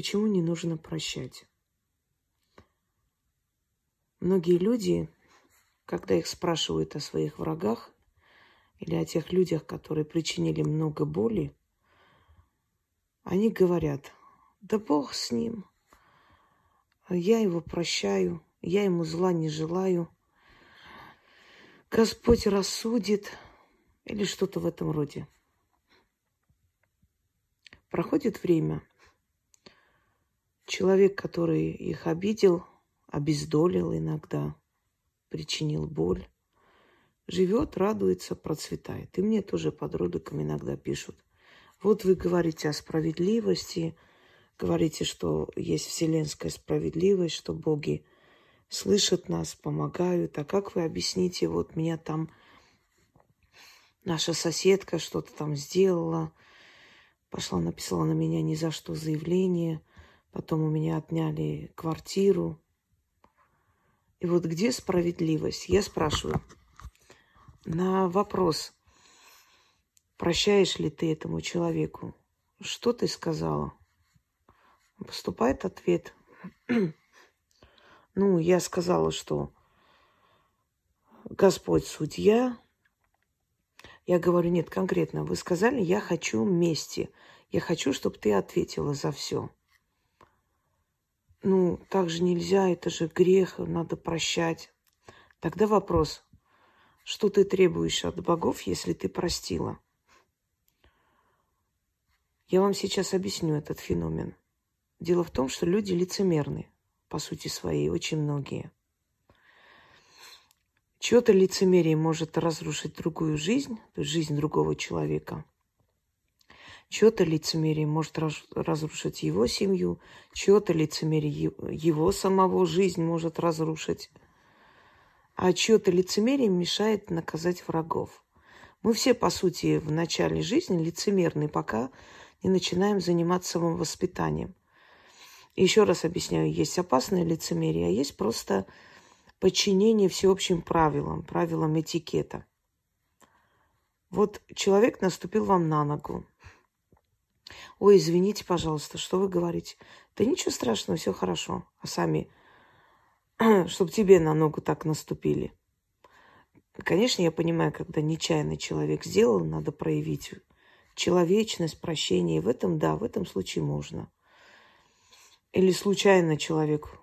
Почему не нужно прощать? Многие люди, когда их спрашивают о своих врагах или о тех людях, которые причинили много боли, они говорят, да Бог с ним, я его прощаю, я ему зла не желаю, Господь рассудит или что-то в этом роде. Проходит время, человек, который их обидел, обездолил иногда, причинил боль, живет, радуется, процветает. И мне тоже под роликом иногда пишут. Вот вы говорите о справедливости, говорите, что есть вселенская справедливость, что боги слышат нас, помогают. А как вы объясните, вот меня там наша соседка что-то там сделала, пошла, написала на меня ни за что заявление, потом у меня отняли квартиру, и вот где справедливость? Я спрашиваю. На вопрос, прощаешь ли ты этому человеку, что ты сказала? Поступает ответ. ну, я сказала, что Господь судья. Я говорю, нет, конкретно. Вы сказали, я хочу мести. Я хочу, чтобы ты ответила за все ну, так же нельзя, это же грех, надо прощать. Тогда вопрос, что ты требуешь от богов, если ты простила? Я вам сейчас объясню этот феномен. Дело в том, что люди лицемерны, по сути своей, очень многие. Чье-то лицемерие может разрушить другую жизнь, то есть жизнь другого человека – Чье-то лицемерие может разрушить его семью, чье-то лицемерие его самого жизнь может разрушить, а чье-то лицемерие мешает наказать врагов. Мы все, по сути, в начале жизни лицемерны, пока не начинаем заниматься самовоспитанием. Еще раз объясняю, есть опасное лицемерие, а есть просто подчинение всеобщим правилам, правилам этикета. Вот человек наступил вам на ногу, Ой, извините, пожалуйста, что вы говорите? Да ничего страшного, все хорошо. А сами, чтобы тебе на ногу так наступили. Конечно, я понимаю, когда нечаянно человек сделал, надо проявить человечность, прощение. И в этом, да, в этом случае можно. Или случайно человек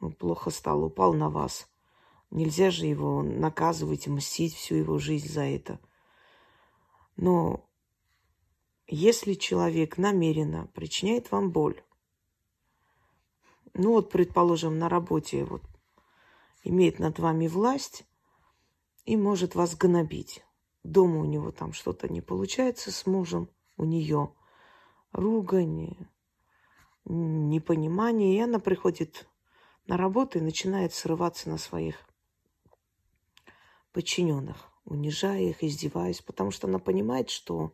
ну, плохо стал, упал на вас. Нельзя же его наказывать, мстить всю его жизнь за это. Но если человек намеренно причиняет вам боль, ну вот, предположим, на работе вот имеет над вами власть и может вас гнобить. Дома у него там что-то не получается с мужем, у нее ругань, непонимание, и она приходит на работу и начинает срываться на своих подчиненных, унижая их, издеваясь, потому что она понимает, что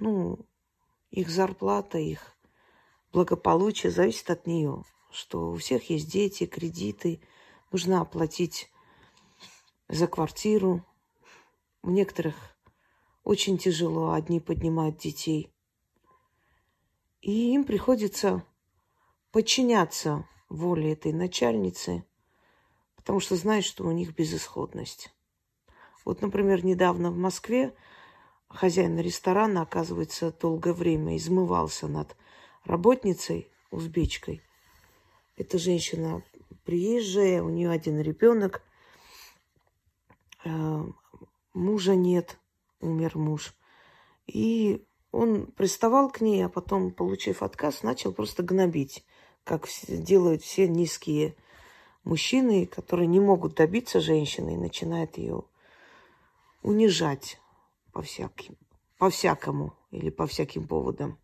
ну, их зарплата, их благополучие зависит от нее, что у всех есть дети, кредиты, нужно оплатить за квартиру. У некоторых очень тяжело, одни поднимают детей. И им приходится подчиняться воле этой начальницы, потому что знают, что у них безысходность. Вот, например, недавно в Москве хозяин ресторана, оказывается, долгое время измывался над работницей, узбечкой. Эта женщина приезжая, у нее один ребенок, э, мужа нет, умер муж. И он приставал к ней, а потом, получив отказ, начал просто гнобить, как делают все низкие мужчины, которые не могут добиться женщины и начинают ее унижать по всяким, по всякому или по всяким поводам.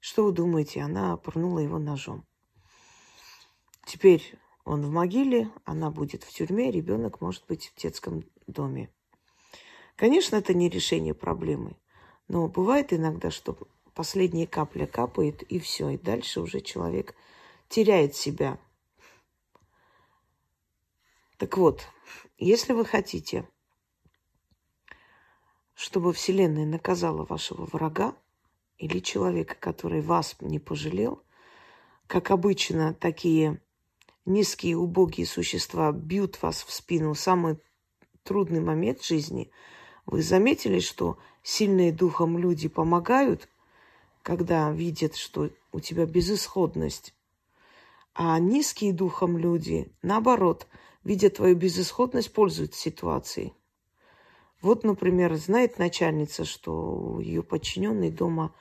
Что вы думаете? Она пырнула его ножом. Теперь он в могиле, она будет в тюрьме, ребенок может быть в детском доме. Конечно, это не решение проблемы, но бывает иногда, что последняя капля капает, и все, и дальше уже человек теряет себя. Так вот, если вы хотите чтобы Вселенная наказала вашего врага или человека, который вас не пожалел, как обычно, такие низкие, убогие существа бьют вас в спину. В самый трудный момент жизни, вы заметили, что сильные духом люди помогают, когда видят, что у тебя безысходность, а низкие духом люди, наоборот, видя твою безысходность, пользуются ситуацией. Вот, например, знает начальница, что ее подчиненный дома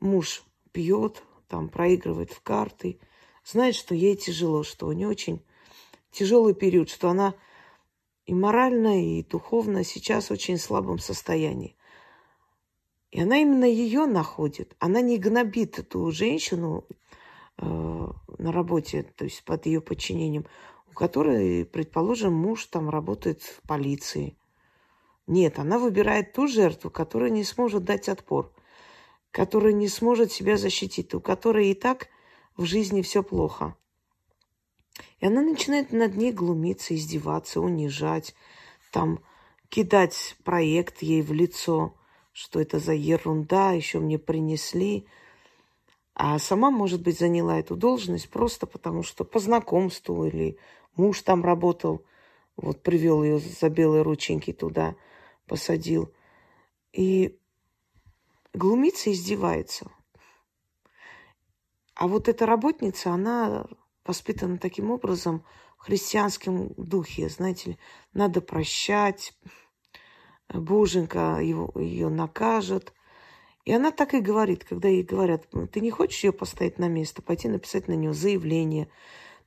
муж пьет, там проигрывает в карты, знает, что ей тяжело, что у нее очень тяжелый период, что она и морально, и духовно сейчас в очень слабом состоянии. И она именно ее находит. Она не гнобит эту женщину э, на работе, то есть под ее подчинением, у которой, предположим, муж там работает в полиции. Нет, она выбирает ту жертву, которая не сможет дать отпор, которая не сможет себя защитить, у которой и так в жизни все плохо. И она начинает над ней глумиться, издеваться, унижать, там кидать проект ей в лицо – что это за ерунда, еще мне принесли. А сама, может быть, заняла эту должность просто потому, что по знакомству или муж там работал, вот привел ее за белые рученьки туда, посадил. И глумится издевается. А вот эта работница, она воспитана таким образом в христианском духе, знаете ли, надо прощать, Боженька его, ее накажет. И она так и говорит, когда ей говорят, ты не хочешь ее поставить на место, пойти написать на нее заявление,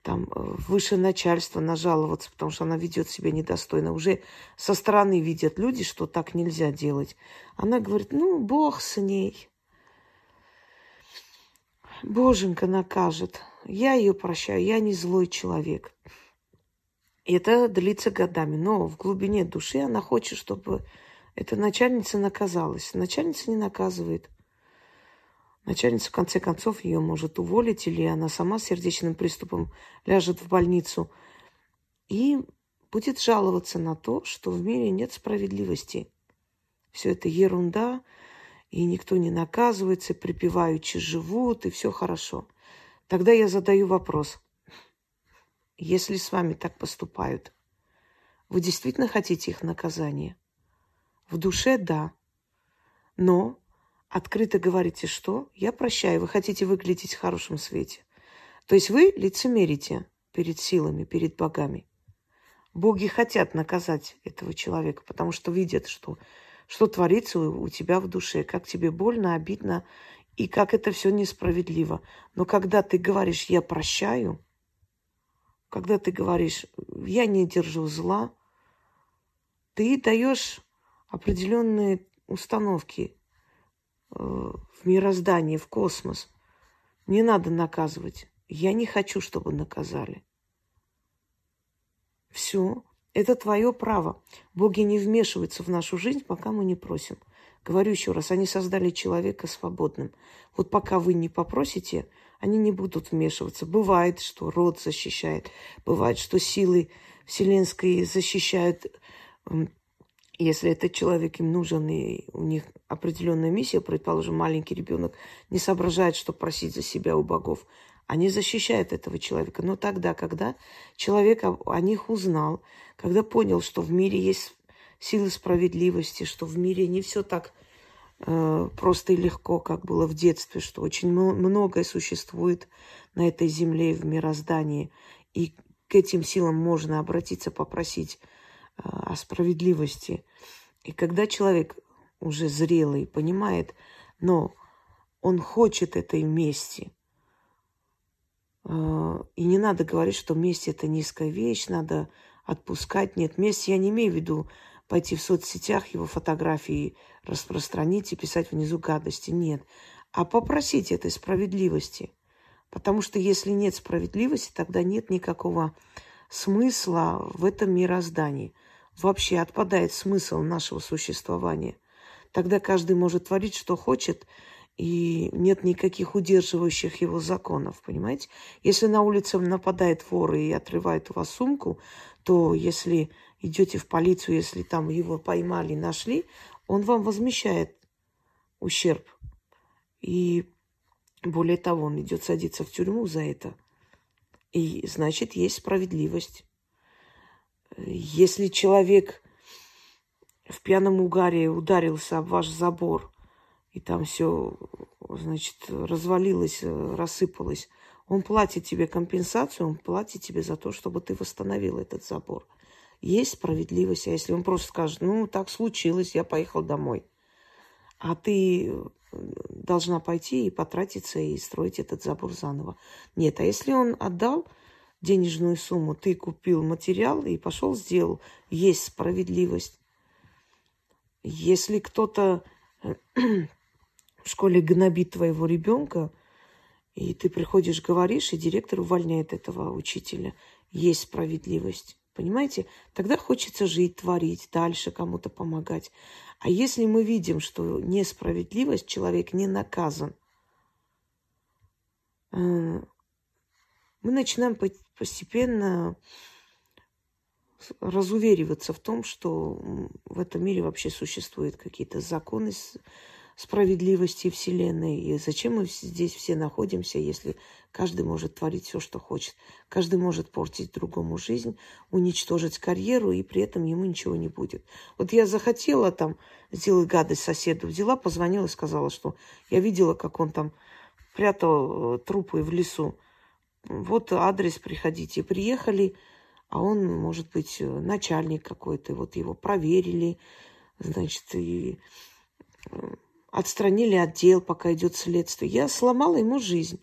там, э, выше начальство нажаловаться, потому что она ведет себя недостойно. Уже со стороны видят люди, что так нельзя делать. Она говорит, ну, Бог с ней. Боженька накажет. Я ее прощаю, я не злой человек. И это длится годами. Но в глубине души она хочет, чтобы эта начальница наказалась. Начальница не наказывает. Начальница, в конце концов, ее может уволить, или она сама с сердечным приступом ляжет в больницу и будет жаловаться на то, что в мире нет справедливости. Все это ерунда, и никто не наказывается, припеваючи живут, и все хорошо. Тогда я задаю вопрос – если с вами так поступают, вы действительно хотите их наказания? В душе – да. Но открыто говорите, что я прощаю, вы хотите выглядеть в хорошем свете. То есть вы лицемерите перед силами, перед богами. Боги хотят наказать этого человека, потому что видят, что, что творится у, тебя в душе, как тебе больно, обидно, и как это все несправедливо. Но когда ты говоришь «я прощаю», когда ты говоришь, я не держу зла, ты даешь определенные установки в мироздание, в космос. Не надо наказывать. Я не хочу, чтобы наказали. Все. Это твое право. Боги не вмешиваются в нашу жизнь, пока мы не просим. Говорю еще раз, они создали человека свободным. Вот пока вы не попросите, они не будут вмешиваться. Бывает, что род защищает, бывает, что силы вселенские защищают, если этот человек им нужен, и у них определенная миссия, предположим, маленький ребенок не соображает, что просить за себя у богов. Они защищают этого человека. Но тогда, когда человек о них узнал, когда понял, что в мире есть силы справедливости, что в мире не все так Э, просто и легко, как было в детстве, что очень многое существует на этой земле в мироздании, и к этим силам можно обратиться, попросить о справедливости. И когда человек уже зрелый, понимает, но он хочет этой мести, э, и не надо говорить, что месть – это низкая вещь, надо отпускать. Нет, месть я не имею в виду пойти в соцсетях его фотографии распространить и писать внизу гадости. Нет. А попросить этой справедливости. Потому что если нет справедливости, тогда нет никакого смысла в этом мироздании. Вообще отпадает смысл нашего существования. Тогда каждый может творить, что хочет, и нет никаких удерживающих его законов, понимаете? Если на улице нападает вор и отрывает у вас сумку, то если идете в полицию, если там его поймали, нашли, он вам возмещает ущерб. И более того, он идет садиться в тюрьму за это. И значит, есть справедливость. Если человек в пьяном угаре ударился об ваш забор, и там все, значит, развалилось, рассыпалось, он платит тебе компенсацию, он платит тебе за то, чтобы ты восстановил этот забор. Есть справедливость, а если он просто скажет, ну, так случилось, я поехал домой, а ты должна пойти и потратиться и строить этот забор заново. Нет, а если он отдал денежную сумму, ты купил материал и пошел сделал, есть справедливость. Если кто-то в школе гнобит твоего ребенка, и ты приходишь, говоришь, и директор увольняет этого учителя, есть справедливость. Понимаете? Тогда хочется жить, творить, дальше кому-то помогать. А если мы видим, что несправедливость, человек не наказан, э, мы начинаем постепенно разувериваться в том, что в этом мире вообще существуют какие-то законы справедливости Вселенной. И зачем мы здесь все находимся, если каждый может творить все, что хочет. Каждый может портить другому жизнь, уничтожить карьеру, и при этом ему ничего не будет. Вот я захотела там сделать гадость соседу, взяла, позвонила и сказала, что я видела, как он там прятал э, трупы в лесу. Вот адрес, приходите. Приехали, а он, может быть, э, начальник какой-то. Вот его проверили, значит, и э, отстранили отдел, пока идет следствие. Я сломала ему жизнь.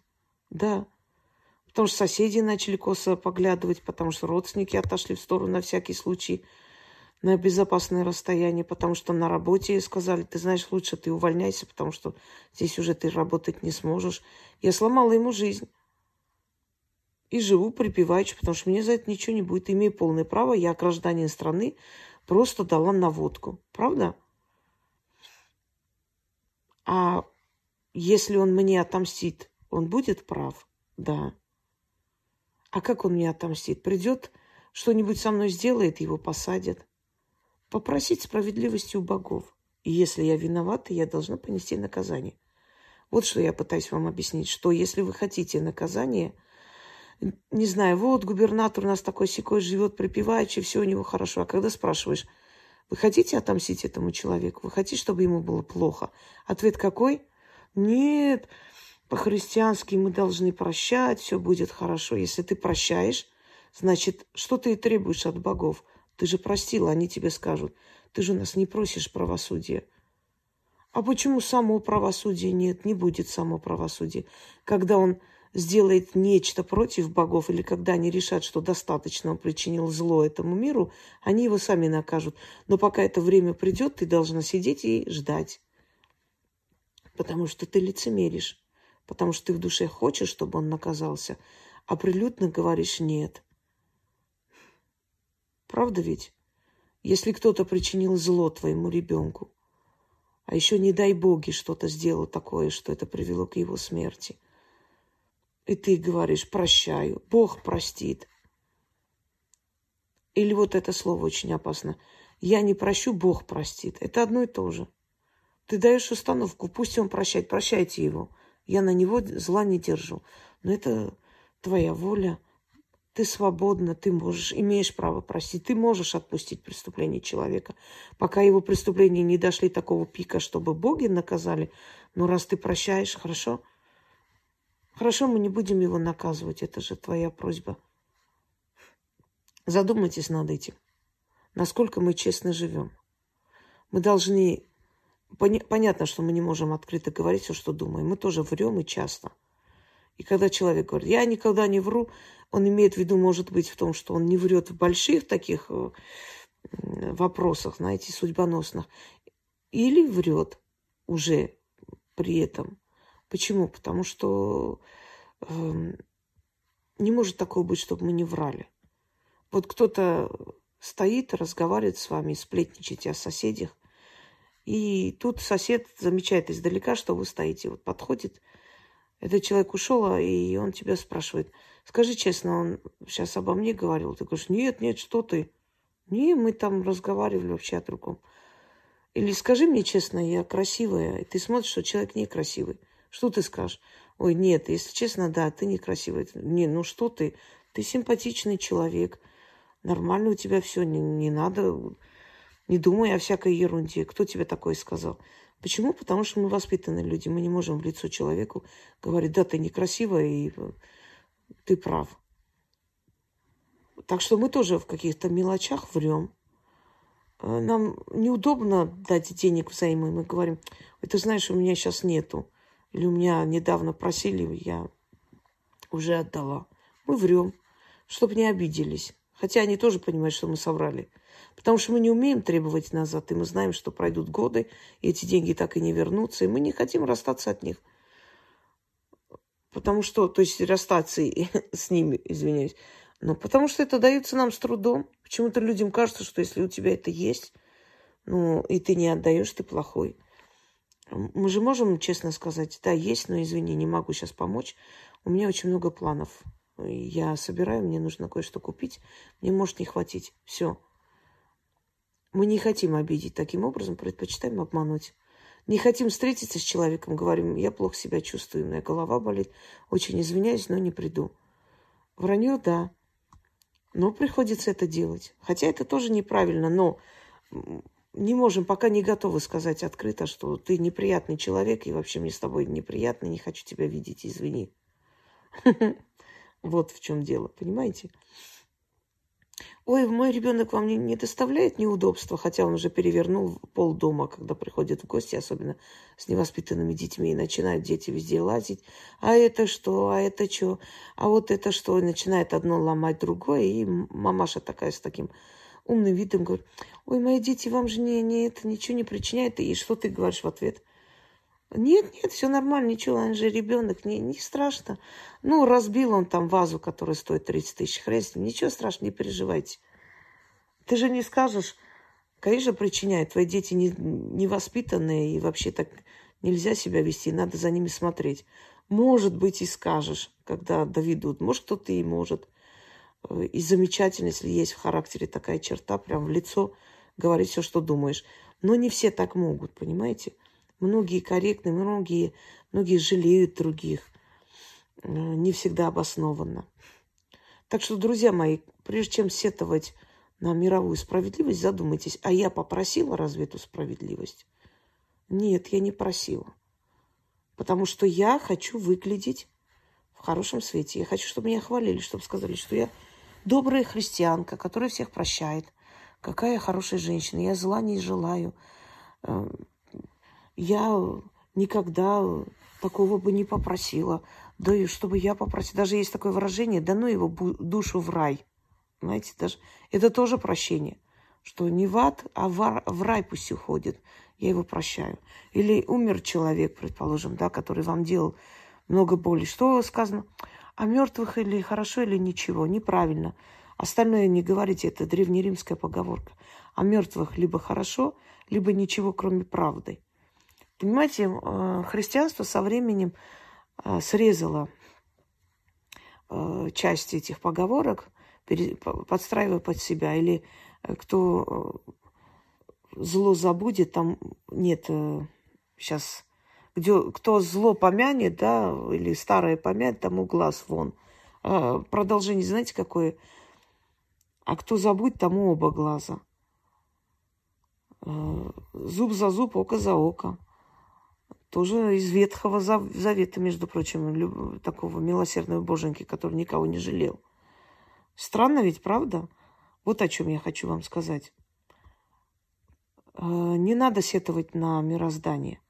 Да. Потому что соседи начали косо поглядывать, потому что родственники отошли в сторону на всякий случай на безопасное расстояние, потому что на работе сказали, ты знаешь, лучше ты увольняйся, потому что здесь уже ты работать не сможешь. Я сломала ему жизнь. И живу припеваючи, потому что мне за это ничего не будет. Имею полное право, я гражданин страны, просто дала наводку. Правда? А если он мне отомстит, он будет прав? Да. А как он мне отомстит? Придет, что-нибудь со мной сделает, его посадят. Попросить справедливости у богов. И если я виновата, я должна понести наказание. Вот что я пытаюсь вам объяснить, что если вы хотите наказание, не знаю, вот губернатор у нас такой секой живет, припеваючи, все у него хорошо. А когда спрашиваешь, вы хотите отомстить этому человеку? Вы хотите, чтобы ему было плохо? Ответ какой? Нет, по-христиански мы должны прощать, все будет хорошо. Если ты прощаешь, значит, что ты и требуешь от богов? Ты же простила, они тебе скажут. Ты же у нас не просишь правосудия. А почему само правосудие нет? Не будет само правосудие. Когда он сделает нечто против богов, или когда они решат, что достаточно он причинил зло этому миру, они его сами накажут. Но пока это время придет, ты должна сидеть и ждать. Потому что ты лицемеришь. Потому что ты в душе хочешь, чтобы он наказался, а прилюдно говоришь «нет». Правда ведь? Если кто-то причинил зло твоему ребенку, а еще, не дай боги, что-то сделал такое, что это привело к его смерти – и ты говоришь «прощаю», Бог простит. Или вот это слово очень опасно. Я не прощу, Бог простит. Это одно и то же. Ты даешь установку, пусть он прощает, прощайте его. Я на него зла не держу. Но это твоя воля. Ты свободна, ты можешь, имеешь право простить. Ты можешь отпустить преступление человека. Пока его преступления не дошли такого пика, чтобы боги наказали. Но раз ты прощаешь, хорошо – Хорошо, мы не будем его наказывать, это же твоя просьба. Задумайтесь над этим. Насколько мы честно живем. Мы должны... Понятно, что мы не можем открыто говорить все, что думаем. Мы тоже врем и часто. И когда человек говорит, я никогда не вру, он имеет в виду, может быть, в том, что он не врет в больших таких э, вопросах, знаете, судьбоносных. Или врет уже при этом. Почему? Потому что э, не может такого быть, чтобы мы не врали. Вот кто-то стоит, разговаривает с вами, сплетничаете о соседях, и тут сосед замечает издалека, что вы стоите. Вот подходит, этот человек ушел, а, и он тебя спрашивает, скажи честно, он сейчас обо мне говорил? Ты говоришь, нет, нет, что ты? Не, мы там разговаривали вообще о другом. Или скажи мне честно, я красивая, и ты смотришь, что человек некрасивый. Что ты скажешь? Ой, нет, если честно, да, ты некрасивая. Не, ну что ты? Ты симпатичный человек. Нормально у тебя все, не, не надо, не думай о всякой ерунде. Кто тебе такое сказал? Почему? Потому что мы воспитанные люди. Мы не можем в лицо человеку говорить, да, ты некрасивая, и ты прав. Так что мы тоже в каких-то мелочах врем. Э, нам неудобно дать денег взаймы. Мы говорим, ты знаешь, у меня сейчас нету. Или у меня недавно просили, я уже отдала. Мы врем, чтобы не обиделись. Хотя они тоже понимают, что мы соврали. Потому что мы не умеем требовать назад, и мы знаем, что пройдут годы, и эти деньги так и не вернутся, и мы не хотим расстаться от них. Потому что, то есть расстаться с ними, извиняюсь, но потому что это дается нам с трудом. Почему-то людям кажется, что если у тебя это есть, ну, и ты не отдаешь, ты плохой. Мы же можем честно сказать, да, есть, но извини, не могу сейчас помочь. У меня очень много планов. Я собираю, мне нужно кое-что купить. Мне может не хватить. Все. Мы не хотим обидеть таким образом, предпочитаем обмануть. Не хотим встретиться с человеком, говорим, я плохо себя чувствую, у меня голова болит, очень извиняюсь, но не приду. Вранье, да, но приходится это делать. Хотя это тоже неправильно, но не можем, пока не готовы сказать открыто, что ты неприятный человек, и вообще мне с тобой неприятно, не хочу тебя видеть, извини. Вот в чем дело, понимаете? Ой, мой ребенок вам не, не доставляет неудобства, хотя он уже перевернул пол дома, когда приходят в гости, особенно с невоспитанными детьми, и начинают дети везде лазить. А это что? А это что? А вот это что? И начинает одно ломать другое, и мамаша такая с таким умным видом говорит, ой, мои дети, вам же не, не это ничего не причиняет. И что ты говоришь в ответ? Нет, нет, все нормально, ничего, он же ребенок, не, не страшно. Ну, разбил он там вазу, которая стоит 30 тысяч хрен, ничего страшного, не переживайте. Ты же не скажешь, конечно, причиняет, твои дети не, невоспитанные, и вообще так нельзя себя вести, надо за ними смотреть. Может быть, и скажешь, когда доведут. Может, кто-то и может. И замечательно, если есть в характере такая черта, прям в лицо говорить все, что думаешь. Но не все так могут, понимаете? Многие корректны, многие, многие жалеют других. Э, не всегда обоснованно. Так что, друзья мои, прежде чем сетовать на мировую справедливость, задумайтесь, а я попросила разве эту справедливость? Нет, я не просила. Потому что я хочу выглядеть в хорошем свете. Я хочу, чтобы меня хвалили, чтобы сказали, что я добрая христианка, которая всех прощает. Какая хорошая женщина. Я зла не желаю. Э, я никогда такого бы не попросила. Да и чтобы я попросила. Даже есть такое выражение, да ну его душу в рай. Знаете, даже это тоже прощение. Что не в ад, а в рай пусть уходит. Я его прощаю. Или умер человек, предположим, да, который вам делал много боли. Что сказано? О мертвых или хорошо, или ничего. Неправильно. Остальное не говорите, это древнеримская поговорка. О мертвых либо хорошо, либо ничего, кроме правды. Понимаете, э, христианство со временем э, срезало э, часть этих поговорок, подстраивая под себя. Или кто зло забудет, там нет сейчас, где, кто зло помянет, да, или старое помянет, тому глаз вон. Продолжение, знаете, какое? А кто забудет, тому оба глаза. Зуб за зуб, око за око. Тоже из Ветхого Завета, между прочим, такого милосердного боженьки, который никого не жалел. Странно ведь, правда? Вот о чем я хочу вам сказать. Э, не надо сетовать на мироздание.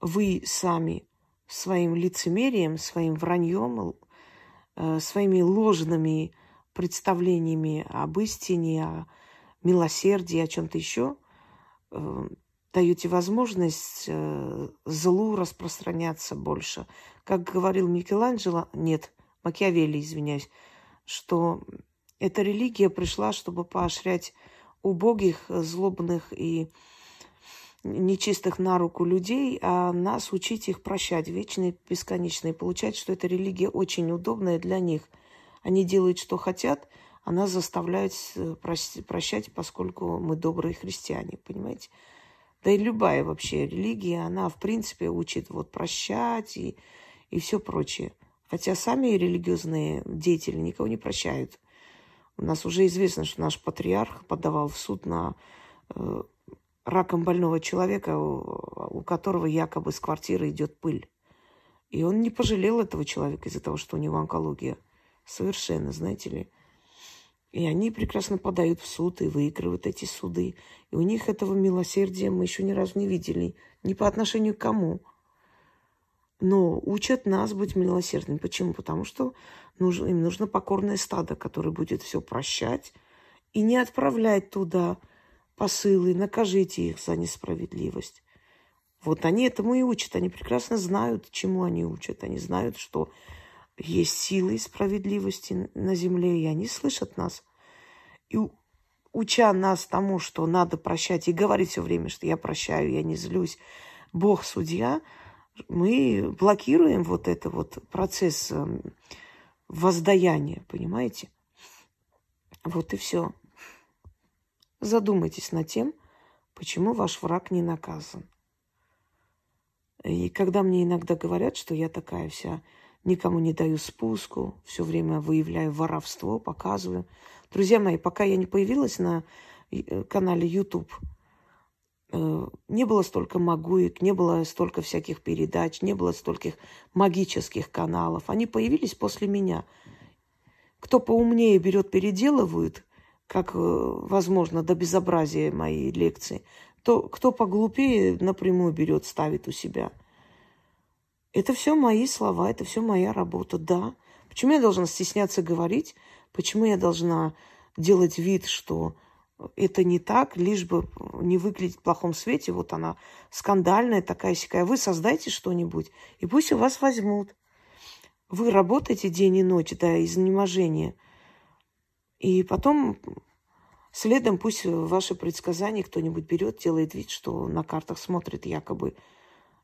Вы сами своим лицемерием, своим враньем, э, своими ложными представлениями об истине, о милосердии, о чем-то еще э, даете возможность э, злу распространяться больше. Как говорил Микеланджело, нет, Макиавелли, извиняюсь, что эта религия пришла, чтобы поощрять убогих, злобных и нечистых на руку людей, а нас учить их прощать вечно и бесконечно. Получается, что эта религия очень удобная для них. Они делают, что хотят, а нас заставляют прощать, поскольку мы добрые христиане, понимаете? да и любая вообще религия, она, в принципе, учит вот прощать и, и все прочее. Хотя сами религиозные деятели никого не прощают. У нас уже известно, что наш патриарх подавал в суд на э, раком больного человека, у, которого якобы с квартиры идет пыль. И он не пожалел этого человека из-за того, что у него онкология. Совершенно, знаете ли. И они прекрасно подают в суд и выигрывают эти суды. И у них этого милосердия мы еще ни разу не видели. Ни по отношению к кому. Но учат нас быть милосердными. Почему? Потому что нужно, им нужно покорное стадо, которое будет все прощать и не отправлять туда посылы, накажите их за несправедливость. Вот они этому и учат. Они прекрасно знают, чему они учат. Они знают, что есть силы справедливости на земле, и они слышат нас. И уча нас тому, что надо прощать, и говорить все время, что я прощаю, я не злюсь, Бог судья, мы блокируем вот это вот процесс эм, воздаяния, понимаете? Вот и все. Задумайтесь над тем, почему ваш враг не наказан. И когда мне иногда говорят, что я такая вся никому не даю спуску, все время выявляю воровство, показываю. Друзья мои, пока я не появилась на э, канале YouTube, э, не было столько магуек, не было столько всяких передач, не было стольких магических каналов. Они появились после меня. Кто поумнее берет, переделывают, как, э, возможно, до безобразия моей лекции, то кто поглупее напрямую берет, ставит у себя – это все мои слова, это все моя работа, да. Почему я должна стесняться говорить? Почему я должна делать вид, что это не так, лишь бы не выглядеть в плохом свете? Вот она скандальная такая сякая. Вы создайте что-нибудь, и пусть у вас возьмут. Вы работаете день и ночь до изнеможения. И потом следом пусть ваши предсказания кто-нибудь берет, делает вид, что на картах смотрит якобы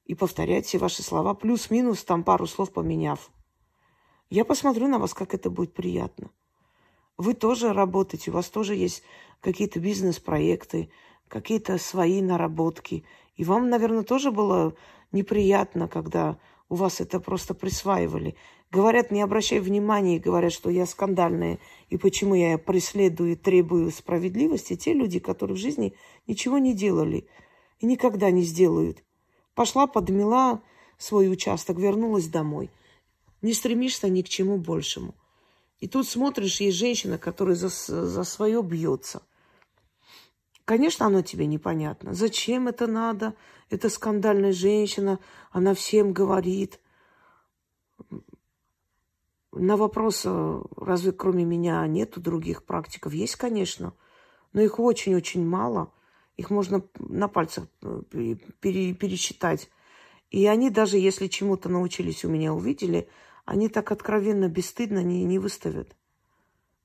и повторять все ваши слова, плюс-минус там пару слов поменяв. Я посмотрю на вас, как это будет приятно. Вы тоже работаете, у вас тоже есть какие-то бизнес-проекты, какие-то свои наработки. И вам, наверное, тоже было неприятно, когда у вас это просто присваивали. Говорят, не обращай внимания, говорят, что я скандальная, и почему я преследую и требую справедливости. Те люди, которые в жизни ничего не делали и никогда не сделают. Пошла, подмела свой участок, вернулась домой. Не стремишься ни к чему большему. И тут смотришь, есть женщина, которая за, за свое бьется. Конечно, оно тебе непонятно. Зачем это надо? Это скандальная женщина, она всем говорит. На вопрос, разве кроме меня нету других практиков? Есть, конечно, но их очень-очень мало – их можно на пальцах э, пере, пересчитать. И они даже если чему-то научились у меня, увидели, они так откровенно, бесстыдно не, не выставят.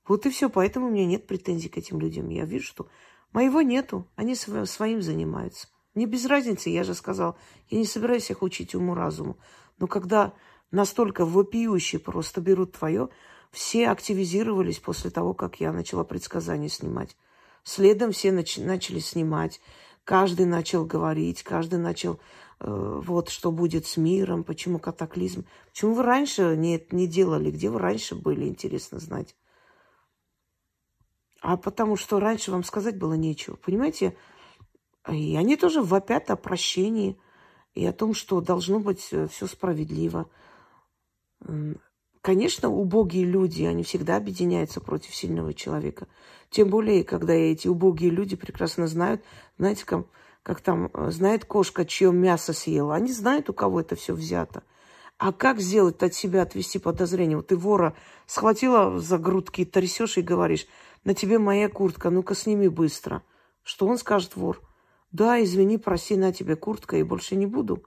Вот и все. Поэтому у меня нет претензий к этим людям. Я вижу, что моего нету. Они своим занимаются. Мне без разницы, я же сказал, я не собираюсь их учить уму-разуму. Но когда настолько вопиющие просто берут твое, все активизировались после того, как я начала предсказания снимать. Следом все нач- начали снимать. Каждый начал говорить, каждый начал, э, вот, что будет с миром, почему катаклизм. Почему вы раньше не, не делали? Где вы раньше были, интересно знать. А потому что раньше вам сказать было нечего. Понимаете? И они тоже вопят о прощении и о том, что должно быть э, все справедливо. Конечно, убогие люди, они всегда объединяются против сильного человека. Тем более, когда эти убогие люди прекрасно знают, знаете, как, как там, э, знает кошка, чье мясо съела. Они знают, у кого это все взято. А как сделать от себя, отвести подозрение? Вот ты вора схватила за грудки, трясешь и говоришь, на тебе моя куртка, ну-ка сними быстро. Что он скажет, вор? Да, извини, проси, на тебе куртка, и больше не буду.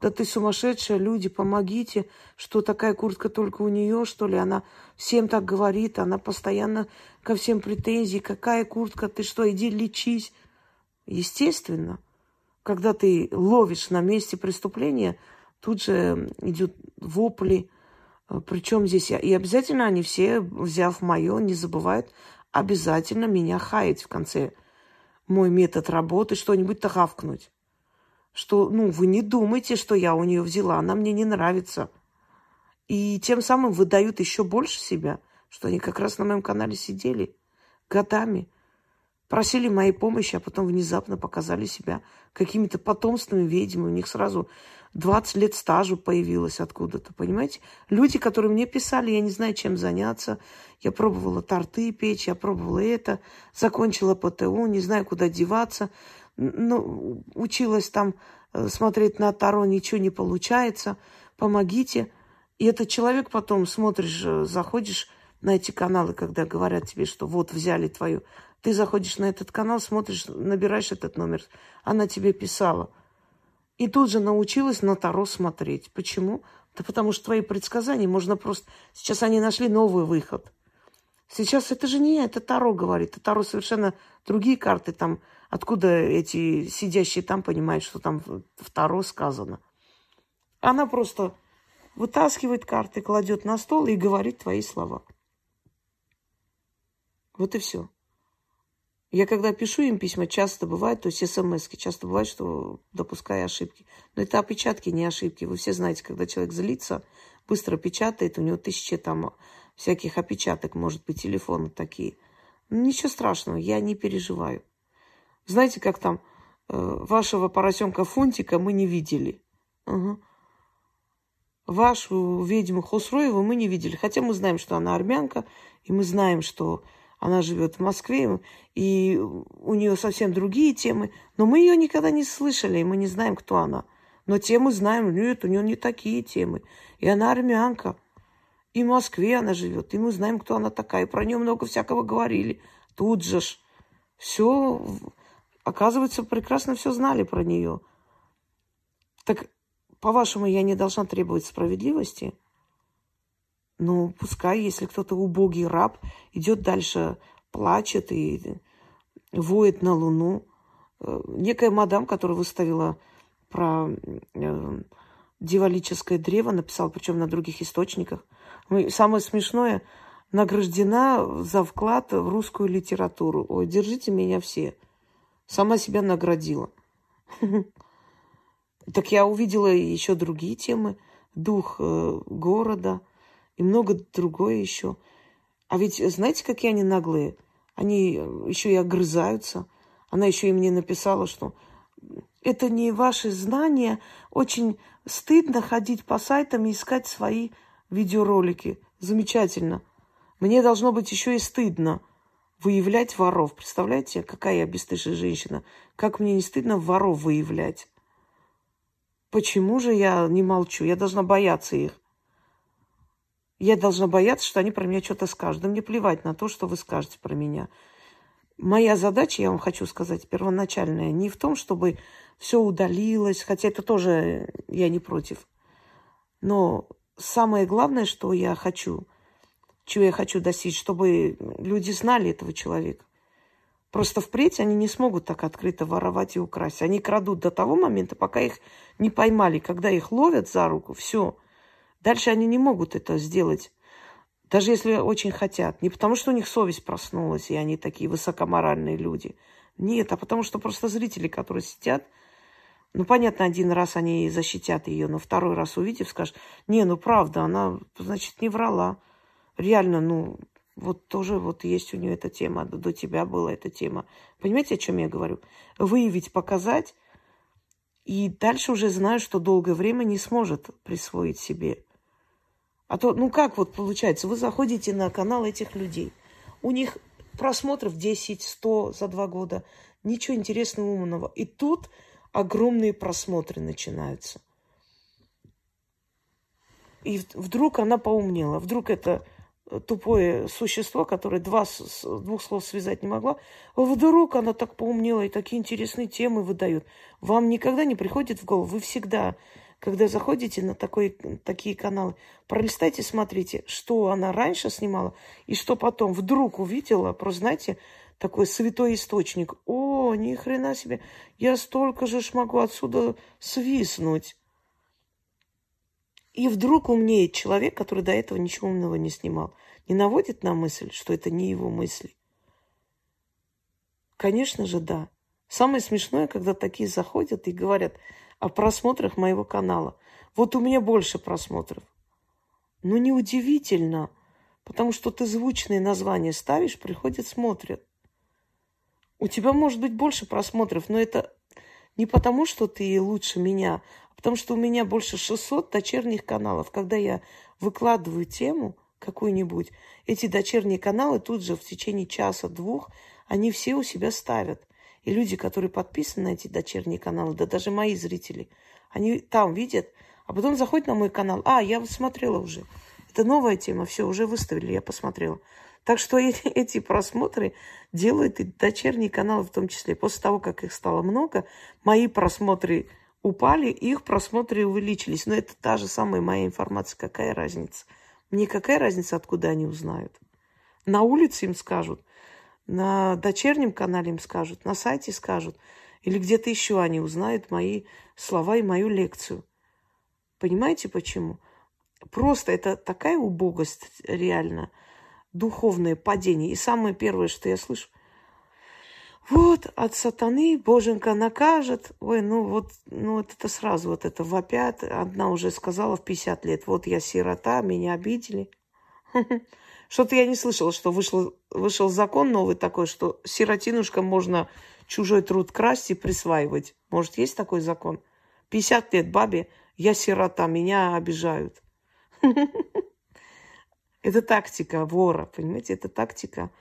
Да ты сумасшедшая, люди, помогите. Что такая куртка только у нее, что ли? Она всем так говорит, она постоянно ко всем претензии. Какая куртка? Ты что, иди лечись. Естественно, когда ты ловишь на месте преступления, тут же идут вопли. Причем здесь и обязательно они все, взяв мое, не забывают обязательно меня хаять в конце мой метод работы, что-нибудь-то хавкнуть. Что, ну, вы не думайте, что я у нее взяла, она мне не нравится. И тем самым выдают еще больше себя, что они как раз на моем канале сидели годами, просили моей помощи, а потом внезапно показали себя какими-то потомственными ведьмами. У них сразу 20 лет стажу появилось откуда-то, понимаете? Люди, которые мне писали, я не знаю, чем заняться. Я пробовала торты печь, я пробовала это, закончила ПТУ, не знаю, куда деваться. Ну, училась там э, смотреть на Таро, ничего не получается. Помогите. И этот человек потом смотришь, э, заходишь на эти каналы, когда говорят тебе, что вот взяли твою. Ты заходишь на этот канал, смотришь, набираешь этот номер. Она тебе писала – и тут же научилась на Таро смотреть. Почему? Да потому что твои предсказания можно просто... Сейчас они нашли новый выход. Сейчас это же не я, это Таро говорит. Это Таро совершенно другие карты там. Откуда эти сидящие там понимают, что там в Таро сказано. Она просто вытаскивает карты, кладет на стол и говорит твои слова. Вот и все. Я когда пишу им письма, часто бывает, то есть смс часто бывает, что допускаю ошибки. Но это опечатки, не ошибки. Вы все знаете, когда человек злится, быстро печатает, у него тысячи там всяких опечаток, может быть, телефоны такие. Ну, ничего страшного, я не переживаю. Знаете, как там, э, вашего поросенка Фунтика мы не видели. Угу. Вашу ведьму Хосроеву мы не видели. Хотя мы знаем, что она армянка, и мы знаем, что она живет в Москве, и у нее совсем другие темы. Но мы ее никогда не слышали, и мы не знаем, кто она. Но темы знаем, нет, у нее не такие темы. И она армянка. И в Москве она живет, и мы знаем, кто она такая. И про нее много всякого говорили. Тут же ж. Все, оказывается, прекрасно все знали про нее. Так, по-вашему, я не должна требовать справедливости? Ну, пускай, если кто-то убогий раб, идет дальше, плачет и воет на луну. Э, некая мадам, которая выставила про э, дьяволическое древо, написала, причем на других источниках. Самое смешное, награждена за вклад в русскую литературу. Ой, держите меня все. Сама себя наградила. Так я увидела еще другие темы. Дух э, города – и много другое еще. А ведь знаете, какие они наглые? Они еще и огрызаются. Она еще и мне написала, что это не ваши знания. Очень стыдно ходить по сайтам и искать свои видеоролики. Замечательно. Мне должно быть еще и стыдно выявлять воров. Представляете, какая я бесстыжая женщина? Как мне не стыдно воров выявлять? Почему же я не молчу? Я должна бояться их. Я должна бояться, что они про меня что-то скажут. Да мне плевать на то, что вы скажете про меня. Моя задача, я вам хочу сказать, первоначальная, не в том, чтобы все удалилось, хотя это тоже я не против. Но самое главное, что я хочу, чего я хочу достичь, чтобы люди знали этого человека. Просто впредь они не смогут так открыто воровать и украсть. Они крадут до того момента, пока их не поймали. Когда их ловят за руку, все – Дальше они не могут это сделать, даже если очень хотят. Не потому, что у них совесть проснулась, и они такие высокоморальные люди. Нет, а потому что просто зрители, которые сидят, ну, понятно, один раз они защитят ее, но второй раз увидев, скажут, не, ну, правда, она, значит, не врала. Реально, ну, вот тоже вот есть у нее эта тема, до тебя была эта тема. Понимаете, о чем я говорю? Выявить, показать, и дальше уже знаю, что долгое время не сможет присвоить себе. А то, ну как вот получается, вы заходите на канал этих людей, у них просмотров 10, 100 за два года, ничего интересного, умного. И тут огромные просмотры начинаются. И вдруг она поумнела, вдруг это тупое существо, которое два, двух слов связать не могла, вдруг она так поумнела и такие интересные темы выдает. Вам никогда не приходит в голову, вы всегда когда заходите на такой, такие каналы, пролистайте, смотрите, что она раньше снимала и что потом вдруг увидела. Просто, знаете, такой святой источник. О, ни хрена себе, я столько же ж могу отсюда свиснуть. И вдруг умнеет человек, который до этого ничего умного не снимал. Не наводит на мысль, что это не его мысли? Конечно же, да. Самое смешное, когда такие заходят и говорят о просмотрах моего канала. Вот у меня больше просмотров. Ну, неудивительно, потому что ты звучные названия ставишь, приходят, смотрят. У тебя может быть больше просмотров, но это не потому, что ты лучше меня, а потому что у меня больше 600 дочерних каналов. Когда я выкладываю тему какую-нибудь, эти дочерние каналы тут же в течение часа-двух, они все у себя ставят. И люди, которые подписаны на эти дочерние каналы, да даже мои зрители, они там видят, а потом заходят на мой канал. А, я смотрела уже. Это новая тема, все, уже выставили, я посмотрела. Так что эти, эти просмотры делают и дочерние каналы в том числе. После того, как их стало много, мои просмотры упали, их просмотры увеличились. Но это та же самая моя информация. Какая разница? Мне какая разница, откуда они узнают? На улице им скажут на дочернем канале им скажут, на сайте скажут, или где-то еще они узнают мои слова и мою лекцию. Понимаете почему? Просто это такая убогость реально, духовное падение. И самое первое, что я слышу, вот от сатаны Боженька накажет. Ой, ну вот, ну вот это сразу вот это вопят. Одна уже сказала в 50 лет, вот я сирота, меня обидели. Что-то я не слышала, что вышел, вышел закон новый такой, что сиротинушкам можно чужой труд красть и присваивать. Может, есть такой закон? 50 лет бабе, я сирота, меня обижают. Это тактика вора, понимаете? Это тактика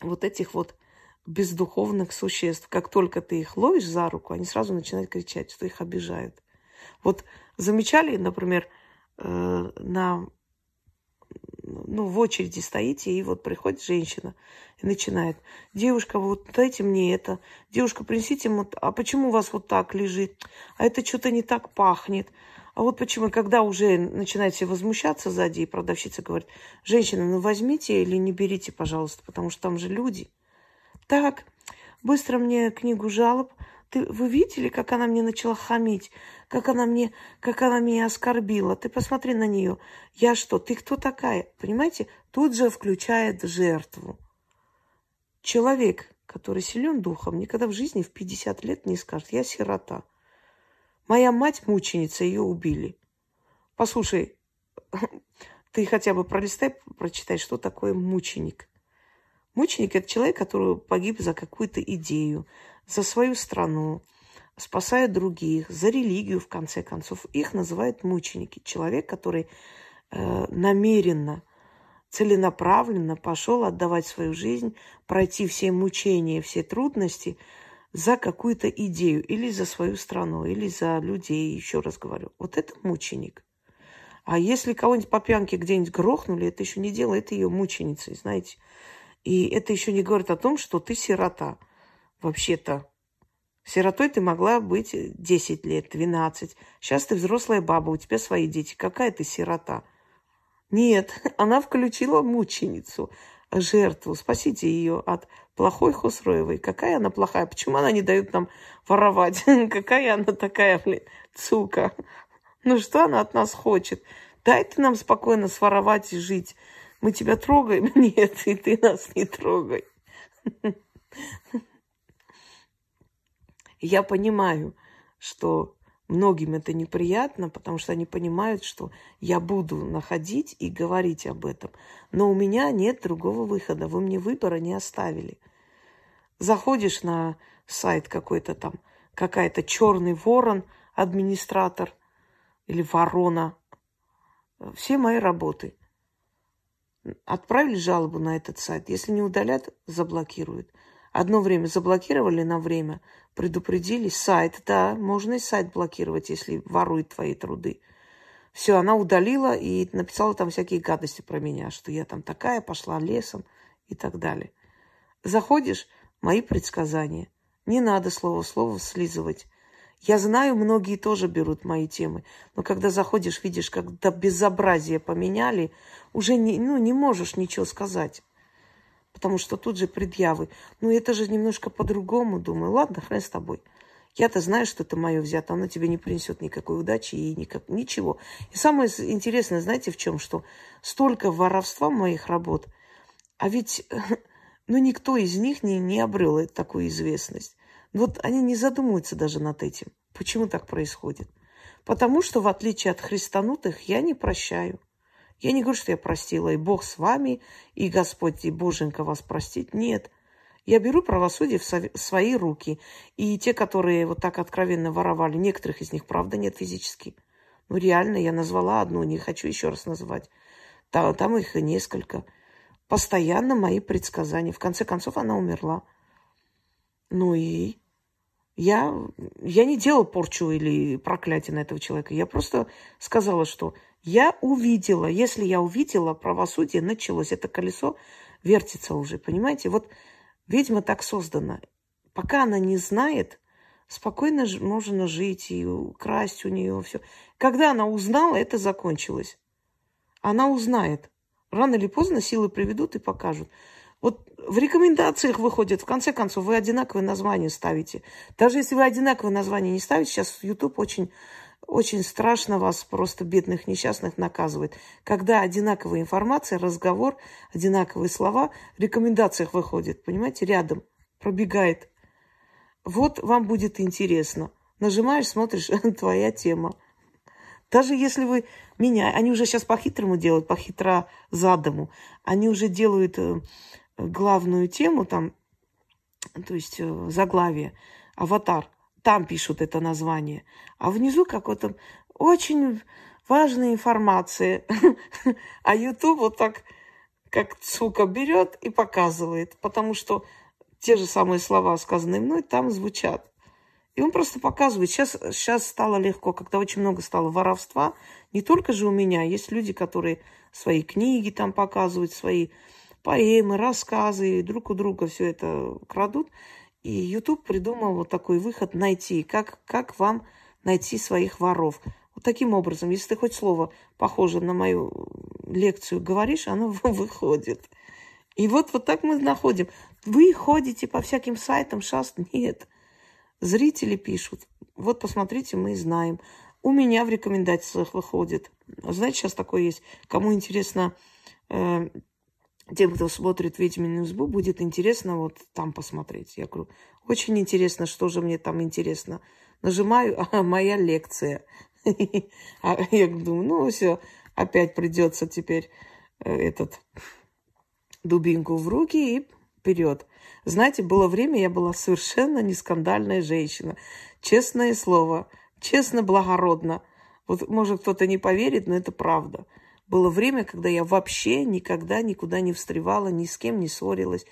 вот этих вот бездуховных существ. Как только ты их ловишь за руку, они сразу начинают кричать, что их обижают. Вот замечали, например, э, на ну, в очереди стоите, и вот приходит женщина и начинает. Девушка, вот дайте мне это. Девушка, принесите, вот, а почему у вас вот так лежит? А это что-то не так пахнет. А вот почему, когда уже начинаете возмущаться сзади, и продавщица говорит, женщина, ну возьмите или не берите, пожалуйста, потому что там же люди. Так, быстро мне книгу жалоб. Ты, вы видели, как она мне начала хамить? как она мне, как она меня оскорбила. Ты посмотри на нее. Я что, ты кто такая? Понимаете? Тут же включает жертву. Человек, который силен духом, никогда в жизни в 50 лет не скажет, я сирота. Моя мать мученица, ее убили. Послушай, ты хотя бы пролистай, прочитай, что такое мученик. Мученик – это человек, который погиб за какую-то идею, за свою страну, спасая других, за религию, в конце концов. Их называют мученики. Человек, который э, намеренно, целенаправленно пошел отдавать свою жизнь, пройти все мучения, все трудности за какую-то идею или за свою страну, или за людей, еще раз говорю. Вот это мученик. А если кого-нибудь по пьянке где-нибудь грохнули, это еще не делает ее мученицей, знаете. И это еще не говорит о том, что ты сирота. Вообще-то Сиротой ты могла быть 10 лет, 12. Сейчас ты взрослая баба, у тебя свои дети. Какая ты сирота? Нет, она включила мученицу, жертву. Спасите ее от плохой Хусроевой. Какая она плохая? Почему она не дает нам воровать? Какая она такая, блин, сука? Ну что она от нас хочет? Дай ты нам спокойно своровать и жить. Мы тебя трогаем? Нет, и ты нас не трогай. Я понимаю, что многим это неприятно, потому что они понимают, что я буду находить и говорить об этом. Но у меня нет другого выхода. Вы мне выбора не оставили. Заходишь на сайт какой-то там, какая-то черный ворон, администратор или ворона. Все мои работы. Отправили жалобу на этот сайт. Если не удалят, заблокируют. Одно время заблокировали на время, предупредили. Сайт, да, можно и сайт блокировать, если ворует твои труды. Все, она удалила и написала там всякие гадости про меня, что я там такая, пошла лесом и так далее. Заходишь, мои предсказания. Не надо слово-слово слизывать. Я знаю, многие тоже берут мои темы, но когда заходишь, видишь, когда безобразие поменяли, уже не, ну, не можешь ничего сказать потому что тут же предъявы. Ну, это же немножко по-другому, думаю. Ладно, хрен с тобой. Я-то знаю, что это мое взято, оно тебе не принесет никакой удачи и никак, ничего. И самое интересное, знаете, в чем? Что столько воровства моих работ, а ведь ну, никто из них не, не обрел такую известность. Вот они не задумываются даже над этим. Почему так происходит? Потому что, в отличие от христанутых, я не прощаю. Я не говорю, что я простила, и Бог с вами, и Господь, и Боженька вас простит. Нет. Я беру правосудие в свои руки. И те, которые вот так откровенно воровали, некоторых из них, правда, нет физически. Ну, реально, я назвала одну, не хочу еще раз называть. Там, там их несколько. Постоянно мои предсказания. В конце концов, она умерла. Ну и я, я не делала порчу или проклятие на этого человека. Я просто сказала, что я увидела. Если я увидела, правосудие началось. Это колесо вертится уже, понимаете? Вот ведьма так создана. Пока она не знает, спокойно можно жить и украсть у нее все. Когда она узнала, это закончилось. Она узнает. Рано или поздно силы приведут и покажут. Вот в рекомендациях выходит, в конце концов, вы одинаковые названия ставите. Даже если вы одинаковые названия не ставите, сейчас YouTube очень, очень страшно вас, просто бедных несчастных, наказывает. Когда одинаковая информация, разговор, одинаковые слова в рекомендациях выходит, понимаете, рядом пробегает. Вот вам будет интересно. Нажимаешь, смотришь, твоя тема. Даже если вы меня... Они уже сейчас по-хитрому делают, по-хитро задому. Они уже делают э, главную тему, там, то есть э, заглавие, аватар, там пишут это название, а внизу какой-то очень важная информация. А YouTube вот так, как сука, берет и показывает, потому что те же самые слова, сказанные мной, там звучат. И он просто показывает. Сейчас, сейчас стало легко, когда очень много стало воровства. Не только же у меня. Есть люди, которые свои книги там показывают, свои поэмы, рассказы, друг у друга все это крадут. И YouTube придумал вот такой выход найти, как, как вам найти своих воров. Вот таким образом, если ты хоть слово похоже на мою лекцию говоришь, оно выходит. И вот, вот так мы находим. Вы ходите по всяким сайтам, шаст, нет. Зрители пишут. Вот посмотрите, мы знаем. У меня в рекомендациях выходит. Знаете, сейчас такое есть. Кому интересно э, тем, кто смотрит «Ведьмину избу», будет интересно вот там посмотреть. Я говорю, очень интересно, что же мне там интересно. Нажимаю, а моя лекция. А я думаю, ну все, опять придется теперь э, этот дубинку в руки и вперед. Знаете, было время, я была совершенно не скандальная женщина. Честное слово, честно, благородно. Вот, может, кто-то не поверит, но это правда. Было время, когда я вообще никогда никуда не встревала, ни с кем не ссорилась.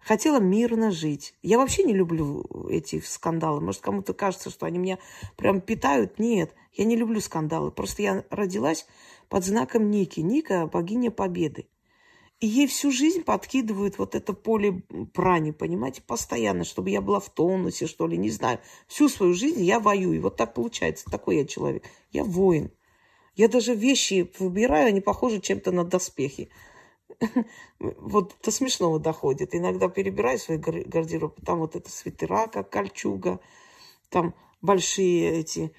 Хотела мирно жить. Я вообще не люблю эти скандалы. Может, кому-то кажется, что они меня прям питают. Нет, я не люблю скандалы. Просто я родилась под знаком Ники. Ника – богиня победы. И ей всю жизнь подкидывают вот это поле брани, понимаете, постоянно, чтобы я была в тонусе, что ли, не знаю. Всю свою жизнь я воюю. Вот так получается. Такой я человек. Я воин. Я даже вещи выбираю, они похожи чем-то на доспехи. Вот до смешного доходит. Иногда перебираю свой гардероб, там вот это свитера, как кольчуга, там большие эти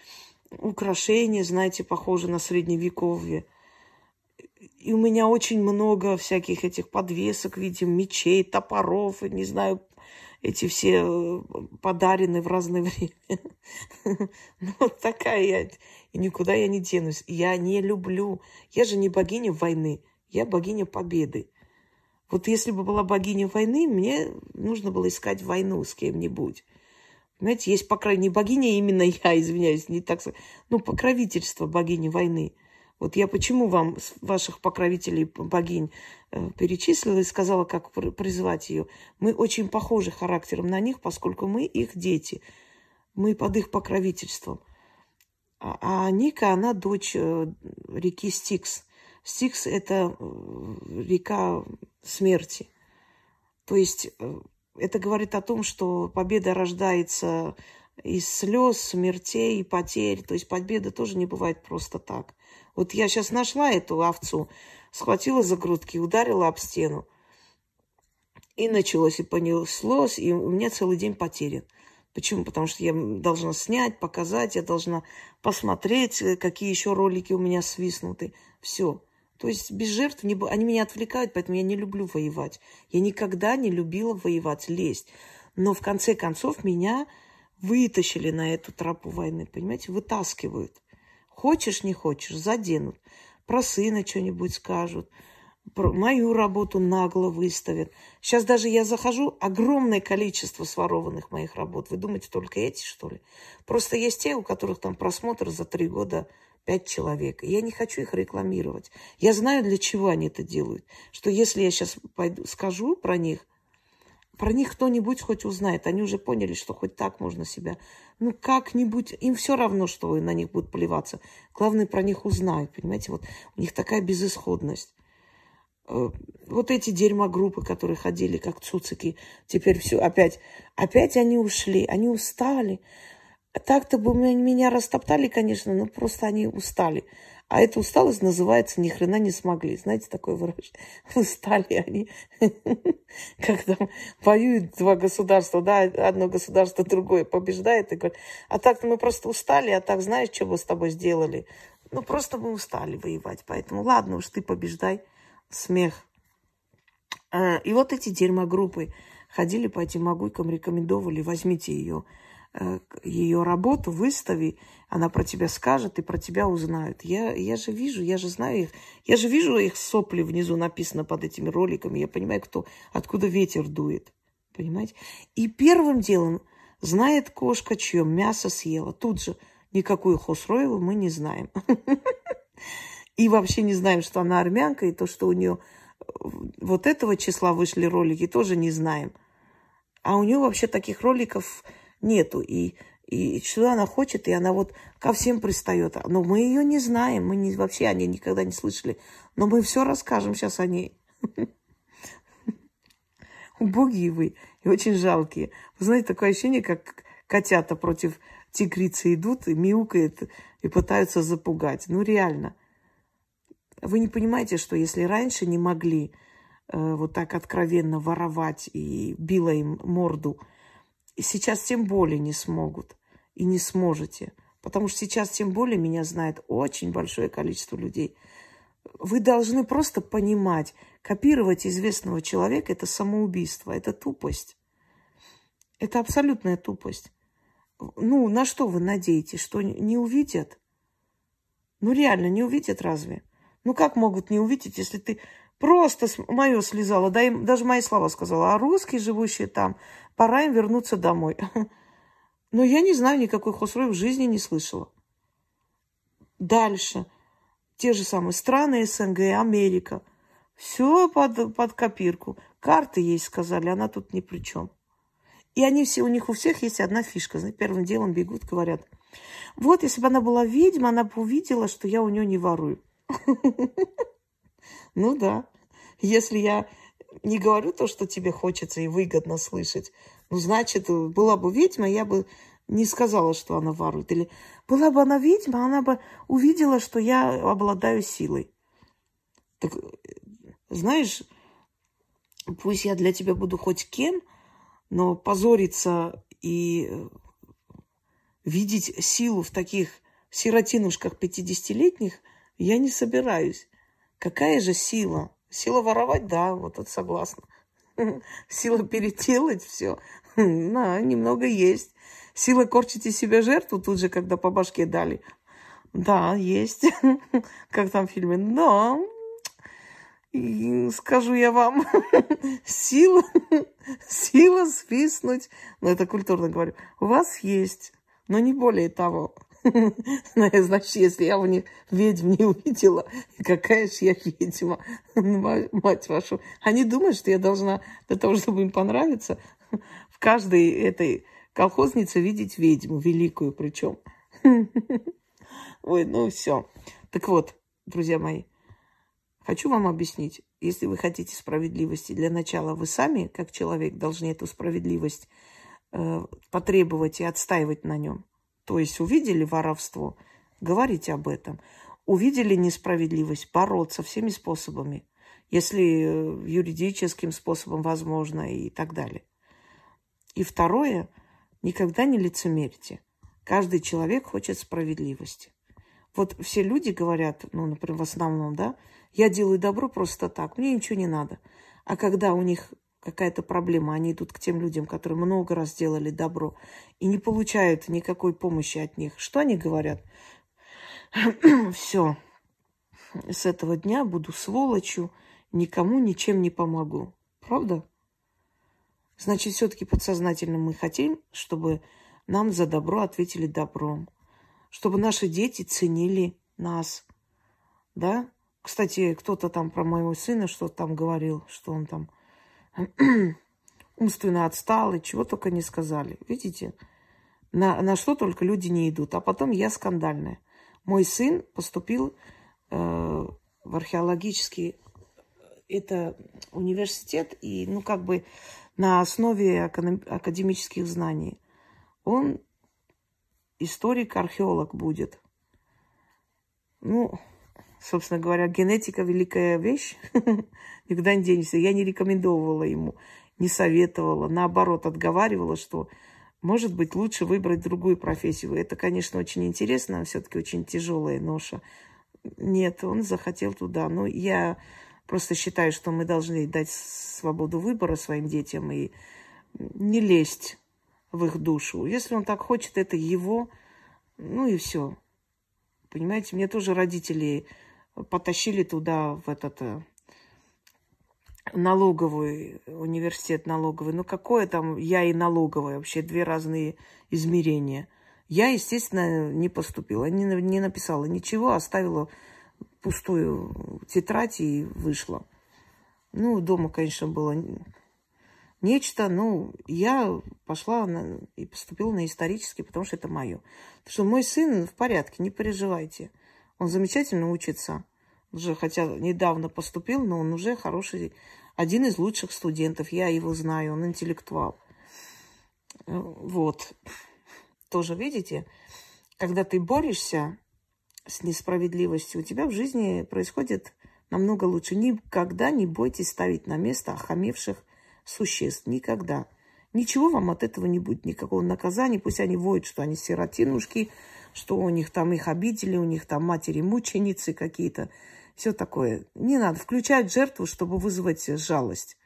украшения, знаете, похожи на средневековье. И у меня очень много всяких этих подвесок, видим, мечей, топоров, не знаю, эти все э, подарены в разное время. Ну, вот такая я. И никуда я не денусь. Я не люблю. Я же не богиня войны. Я богиня победы. Вот если бы была богиня войны, мне нужно было искать войну с кем-нибудь. Понимаете, есть, по крайней мере, богиня именно я, извиняюсь, не так сказать. Ну, покровительство богини войны. Вот я почему вам ваших покровителей богинь э, перечислила и сказала, как призвать ее. Мы очень похожи характером на них, поскольку мы их дети. Мы под их покровительством. А, а Ника, она дочь э, реки Стикс. Стикс – это э, река смерти. То есть это говорит о том, что победа рождается из слез, смертей, потерь. То есть победа тоже не бывает просто так. Вот я сейчас нашла эту овцу, схватила за грудки, ударила об стену. И началось, и понеслось, и у меня целый день потерян. Почему? Потому что я должна снять, показать, я должна посмотреть, э, какие еще ролики у меня свистнуты. Все. То есть без жертв не... они меня отвлекают, поэтому я не люблю воевать. Я никогда не любила воевать, лезть. Но в конце концов меня вытащили на эту тропу войны, понимаете, вытаскивают. Хочешь, не хочешь, заденут. Про сына что-нибудь скажут, про мою работу нагло выставят. Сейчас даже я захожу, огромное количество сворованных моих работ. Вы думаете, только эти, что ли? Просто есть те, у которых там просмотр за три года пять человек. Я не хочу их рекламировать. Я знаю, для чего они это делают. Что если я сейчас пойду, скажу про них, про них кто-нибудь хоть узнает. Они уже поняли, что хоть так можно себя... Ну, как-нибудь... Им все равно, что на них будут плеваться. Главное, про них узнают. Понимаете, вот у них такая безысходность. Э, вот эти дерьмогруппы, которые ходили как цуцики, теперь все опять... Опять они ушли, они устали. Так-то бы меня растоптали, конечно, но просто они устали. А эта усталость называется «ни хрена не смогли». Знаете такое выражение? Устали они. Когда воюют два государства, да, одно государство другое побеждает и говорит, а так мы просто устали, а так знаешь, что мы с тобой сделали? Ну, просто мы устали воевать, поэтому ладно уж ты побеждай. Смех. А, и вот эти дерьмогруппы ходили по этим могуйкам, рекомендовали, возьмите ее Э, ее работу, выстави, она про тебя скажет и про тебя узнают. Я, я же вижу, я же знаю их, я же вижу их сопли внизу написано под этими роликами, я понимаю, кто, откуда ветер дует, понимаете? И первым делом знает кошка, чье мясо съела. Тут же никакую Хосроеву мы не знаем. И вообще не знаем, что она армянка, и то, что у нее э, вот этого числа вышли ролики, тоже не знаем. А у нее вообще таких роликов нету. И, и что она хочет, и она вот ко всем пристает. Но мы ее не знаем, мы не, вообще о ней никогда не слышали. Но мы все расскажем сейчас о ней. Убогие вы и очень жалкие. Вы знаете, такое ощущение, как котята против тигрицы идут и мяукают и пытаются запугать. Ну, реально. Вы не понимаете, что если раньше не могли э, вот так откровенно воровать и била им морду – и сейчас тем более не смогут и не сможете. Потому что сейчас тем более меня знает очень большое количество людей. Вы должны просто понимать, копировать известного человека – это самоубийство, это тупость. Это абсолютная тупость. Ну, на что вы надеетесь? Что не увидят? Ну, реально, не увидят разве? Ну, как могут не увидеть, если ты просто мое слезала, да, им даже мои слова сказала, а русские, живущие там, пора им вернуться домой. Но я не знаю, никакой хосрой в жизни не слышала. Дальше. Те же самые страны СНГ, Америка. Все под, под копирку. Карты есть, сказали, она тут ни при чем. И они все, у них у всех есть одна фишка. Знаете, первым делом бегут, говорят, вот если бы она была ведьма, она бы увидела, что я у нее не ворую. Ну да. Если я не говорю то, что тебе хочется и выгодно слышать. Ну, значит, была бы ведьма, я бы не сказала, что она ворует. Или была бы она ведьма, она бы увидела, что я обладаю силой. Так, знаешь, пусть я для тебя буду хоть кем, но позориться и видеть силу в таких сиротинушках 50-летних я не собираюсь. Какая же сила? Сила воровать, да, вот это согласна. Сила переделать все, да, немного есть. Сила корчить из себя жертву тут же, когда по башке дали. Да, есть. Как там в фильме. И скажу я вам, сила, сила свистнуть, ну это культурно говорю, у вас есть, но не более того. Ну, значит, если я в них ведьм не увидела, какая же я ведьма, мать вашу. Они думают, что я должна для того, чтобы им понравиться, в каждой этой колхознице видеть ведьму, великую причем. Ой, ну все. Так вот, друзья мои, хочу вам объяснить. Если вы хотите справедливости, для начала вы сами, как человек, должны эту справедливость э, потребовать и отстаивать на нем. То есть увидели воровство, говорите об этом. Увидели несправедливость, бороться всеми способами, если э, юридическим способом возможно и так далее. И второе, никогда не лицемерьте. Каждый человек хочет справедливости. Вот все люди говорят, ну, например, в основном, да, я делаю добро просто так, мне ничего не надо. А когда у них какая-то проблема, они идут к тем людям, которые много раз делали добро, и не получают никакой помощи от них. Что они говорят? Все, с этого дня буду сволочью, никому ничем не помогу. Правда? Значит, все-таки подсознательно мы хотим, чтобы нам за добро ответили добром. Чтобы наши дети ценили нас. Да? Кстати, кто-то там про моего сына что-то там говорил, что он там умственно отстал и чего только не сказали. Видите? На, на что только люди не идут. А потом я скандальная. Мой сын поступил э, в археологический это университет, и, ну, как бы на основе академических знаний. Он историк-археолог будет. Ну, собственно говоря, генетика великая вещь. Никуда не денешься. Я не рекомендовала ему, не советовала. Наоборот, отговаривала, что, может быть, лучше выбрать другую профессию. Это, конечно, очень интересно, все-таки очень тяжелая ноша. Нет, он захотел туда. Но я просто считаю, что мы должны дать свободу выбора своим детям и не лезть в их душу. Если он так хочет, это его, ну и все. Понимаете, мне тоже родители потащили туда, в этот э, налоговый, университет налоговый. Ну, какое там я и налоговая, вообще две разные измерения. Я, естественно, не поступила, не, не написала ничего, оставила пустую тетрадь и вышла. Ну, дома, конечно, было нечто, но я пошла на, и поступила на исторический, потому что это мое. Потому что мой сын в порядке, не переживайте. Он замечательно учится. Уже, хотя недавно поступил, но он уже хороший, один из лучших студентов. Я его знаю, он интеллектуал. Вот. Тоже, видите, когда ты борешься с несправедливостью, у тебя в жизни происходит намного лучше. Никогда не бойтесь ставить на место охамевших существ. Никогда. Ничего вам от этого не будет, никакого наказания. Пусть они воют, что они сиротинушки, что у них там их обидели, у них там матери-мученицы какие-то. Все такое. Не надо включать жертву, чтобы вызвать жалость.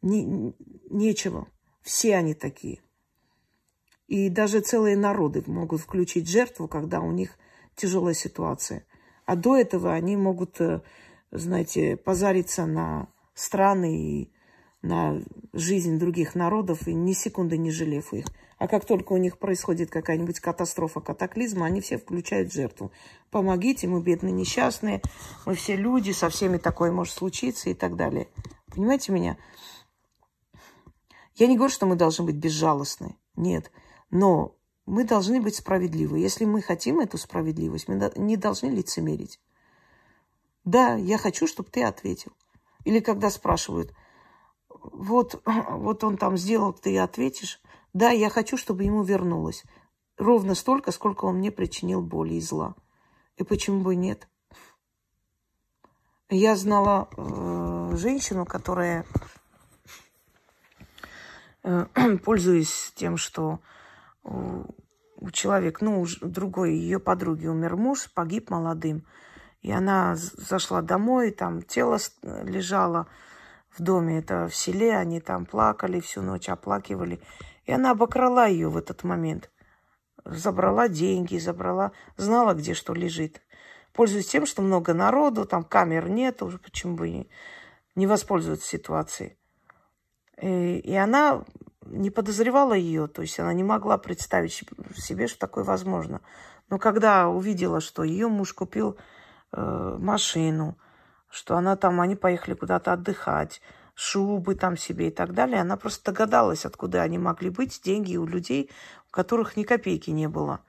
Не, нечего. Все они такие. И даже целые народы могут включить жертву, когда у них тяжелая ситуация. А до этого они могут, э, знаете, позариться на страны и на жизнь других народов, и ни секунды не жалев их. А как только у них происходит какая-нибудь катастрофа, катаклизма, они все включают жертву. Помогите, мы бедные несчастные, мы все люди, со всеми такое может случиться и так далее. Понимаете меня? Я не говорю, что мы должны быть безжалостны. Нет. Но мы должны быть справедливы. Если мы хотим эту справедливость, мы не должны лицемерить. Да, я хочу, чтобы ты ответил. Или когда спрашивают, вот, вот он там сделал, ты ответишь. Да, я хочу, чтобы ему вернулось. Ровно столько, сколько он мне причинил боли и зла. И почему бы нет? Я знала э, женщину, которая, э, пользуясь тем, что у человека, ну, другой ее подруги умер муж, погиб молодым. И она зашла домой, там тело лежало в доме, это в селе, они там плакали всю ночь, оплакивали. И она обокрала ее в этот момент. Забрала деньги, забрала, знала, где что лежит. Пользуясь тем, что много народу, там камер нет, уже почему бы не, не воспользоваться ситуацией. И, и она не подозревала ее, то есть она не могла представить себе, что такое возможно. Но когда увидела, что ее муж купил э, машину, что она там, они поехали куда-то отдыхать, шубы там себе и так далее, она просто догадалась, откуда они могли быть, деньги у людей, у которых ни копейки не было.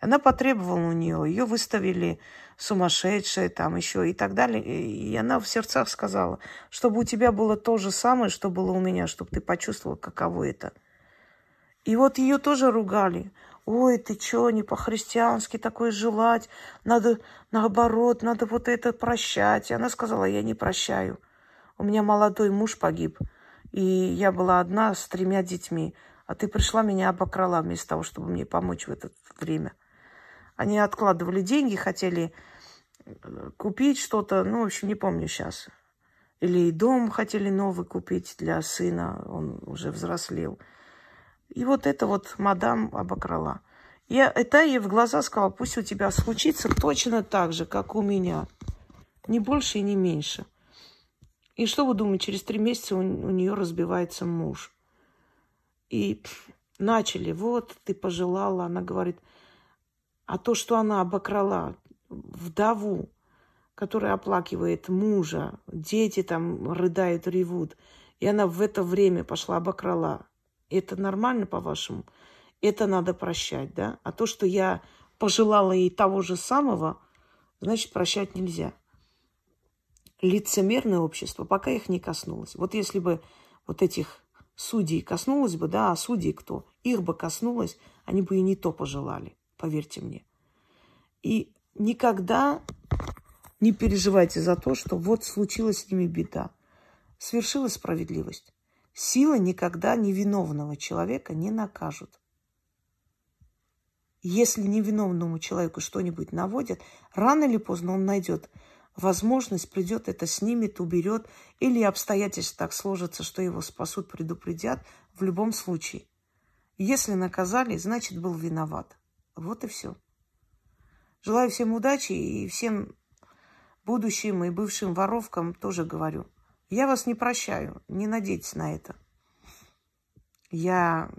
Она потребовала у нее, ее выставили сумасшедшие там еще и так далее. И она в сердцах сказала, чтобы у тебя было то же самое, что было у меня, чтобы ты почувствовал, каково это. И вот ее тоже ругали. Ой, ты что, не по-христиански такое желать? Надо наоборот, надо вот это прощать. И она сказала, я не прощаю. У меня молодой муж погиб, и я была одна с тремя детьми. А ты пришла, меня обокрала вместо того, чтобы мне помочь в это время. Они откладывали деньги, хотели э, купить что-то, ну, в общем, не помню сейчас. Или дом хотели новый купить для сына, он уже взрослел. И вот это вот мадам обокрала. Я это ей в глаза сказала, пусть у тебя случится точно так же, как у меня. Не больше и не меньше. И что вы думаете, через три месяца у, у нее разбивается муж. И начали, вот ты пожелала, она говорит, а то, что она обокрала вдову, которая оплакивает мужа, дети там рыдают, ревут, и она в это время пошла обокрала, это нормально, по-вашему? Это надо прощать, да? А то, что я пожелала ей того же самого, значит, прощать нельзя. Лицемерное общество пока их не коснулось. Вот если бы вот этих судей коснулось бы, да, а судей кто? Их бы коснулось, они бы и не то пожелали, поверьте мне. И никогда не переживайте за то, что вот случилась с ними беда. Свершилась справедливость. Сила никогда невиновного человека не накажут. Если невиновному человеку что-нибудь наводят, рано или поздно он найдет возможность, придет, это снимет, уберет, или обстоятельства так сложатся, что его спасут, предупредят, в любом случае. Если наказали, значит, был виноват. Вот и все. Желаю всем удачи и всем будущим и бывшим воровкам тоже говорю. Я вас не прощаю, не надейтесь на это. Я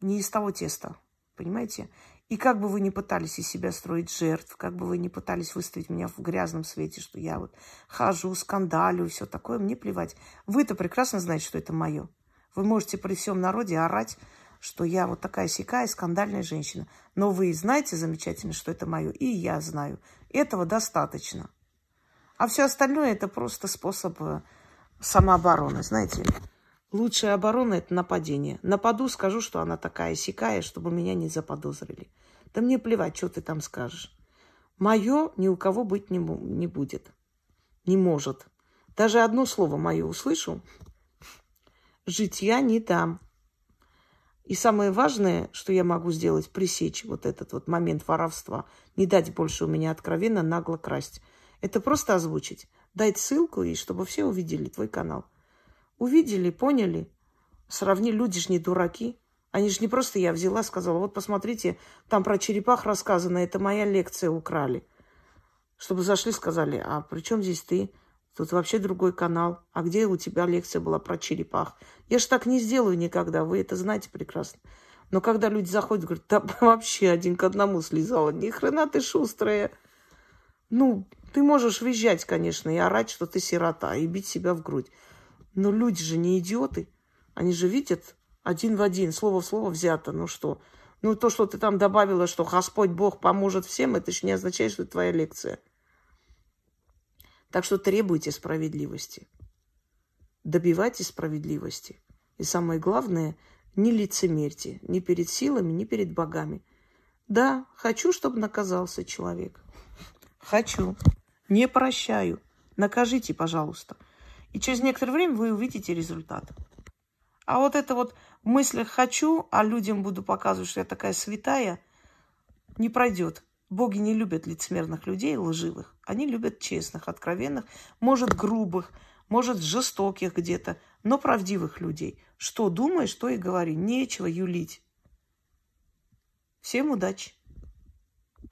не из того теста, понимаете? И как бы вы ни пытались из себя строить жертв, как бы вы ни пытались выставить меня в грязном свете, что я вот хожу, скандалю все такое, мне плевать. Вы-то прекрасно знаете, что это мое. Вы можете при всем народе орать, что я вот такая сякая скандальная женщина. Но вы знаете замечательно, что это мое, и я знаю. Этого достаточно. А все остальное это просто способ э, самообороны, знаете. Лучшая оборона – это нападение. Нападу, скажу, что она такая сякая, чтобы меня не заподозрили. Да мне плевать, что ты там скажешь. Мое ни у кого быть не, не будет. Не может. Даже одно слово мое услышу, жить я не дам. И самое важное, что я могу сделать, пресечь вот этот вот момент воровства, не дать больше у меня откровенно нагло красть. Это просто озвучить, дать ссылку, и чтобы все увидели твой канал. Увидели, поняли, сравнили. Люди же не дураки. Они же не просто я взяла, сказала, вот посмотрите, там про черепах рассказано, это моя лекция украли. Чтобы зашли, сказали, а при чем здесь ты? Тут вообще другой канал. А где у тебя лекция была про черепах? Я же так не сделаю никогда, вы это знаете прекрасно. Но когда люди заходят, говорят, да вообще один к одному слезала. Ни хрена ты шустрая. Ну, ты можешь визжать, конечно, и орать, что ты сирота, и бить себя в грудь. Но люди же не идиоты. Они же видят один в один, слово в слово взято. Ну что? Ну то, что ты там добавила, что Господь Бог поможет всем, это же не означает, что это твоя лекция. Так что требуйте справедливости. Добивайтесь справедливости. И самое главное, не лицемерьте ни перед силами, ни перед богами. Да, хочу, чтобы наказался человек. Хочу. Не прощаю. Накажите, пожалуйста. И через некоторое время вы увидите результат. А вот это вот в мыслях «хочу», а людям буду показывать, что я такая святая, не пройдет. Боги не любят лицемерных людей, лживых. Они любят честных, откровенных, может, грубых, может, жестоких где-то, но правдивых людей. Что думаешь, что и говори. Нечего юлить. Всем удачи!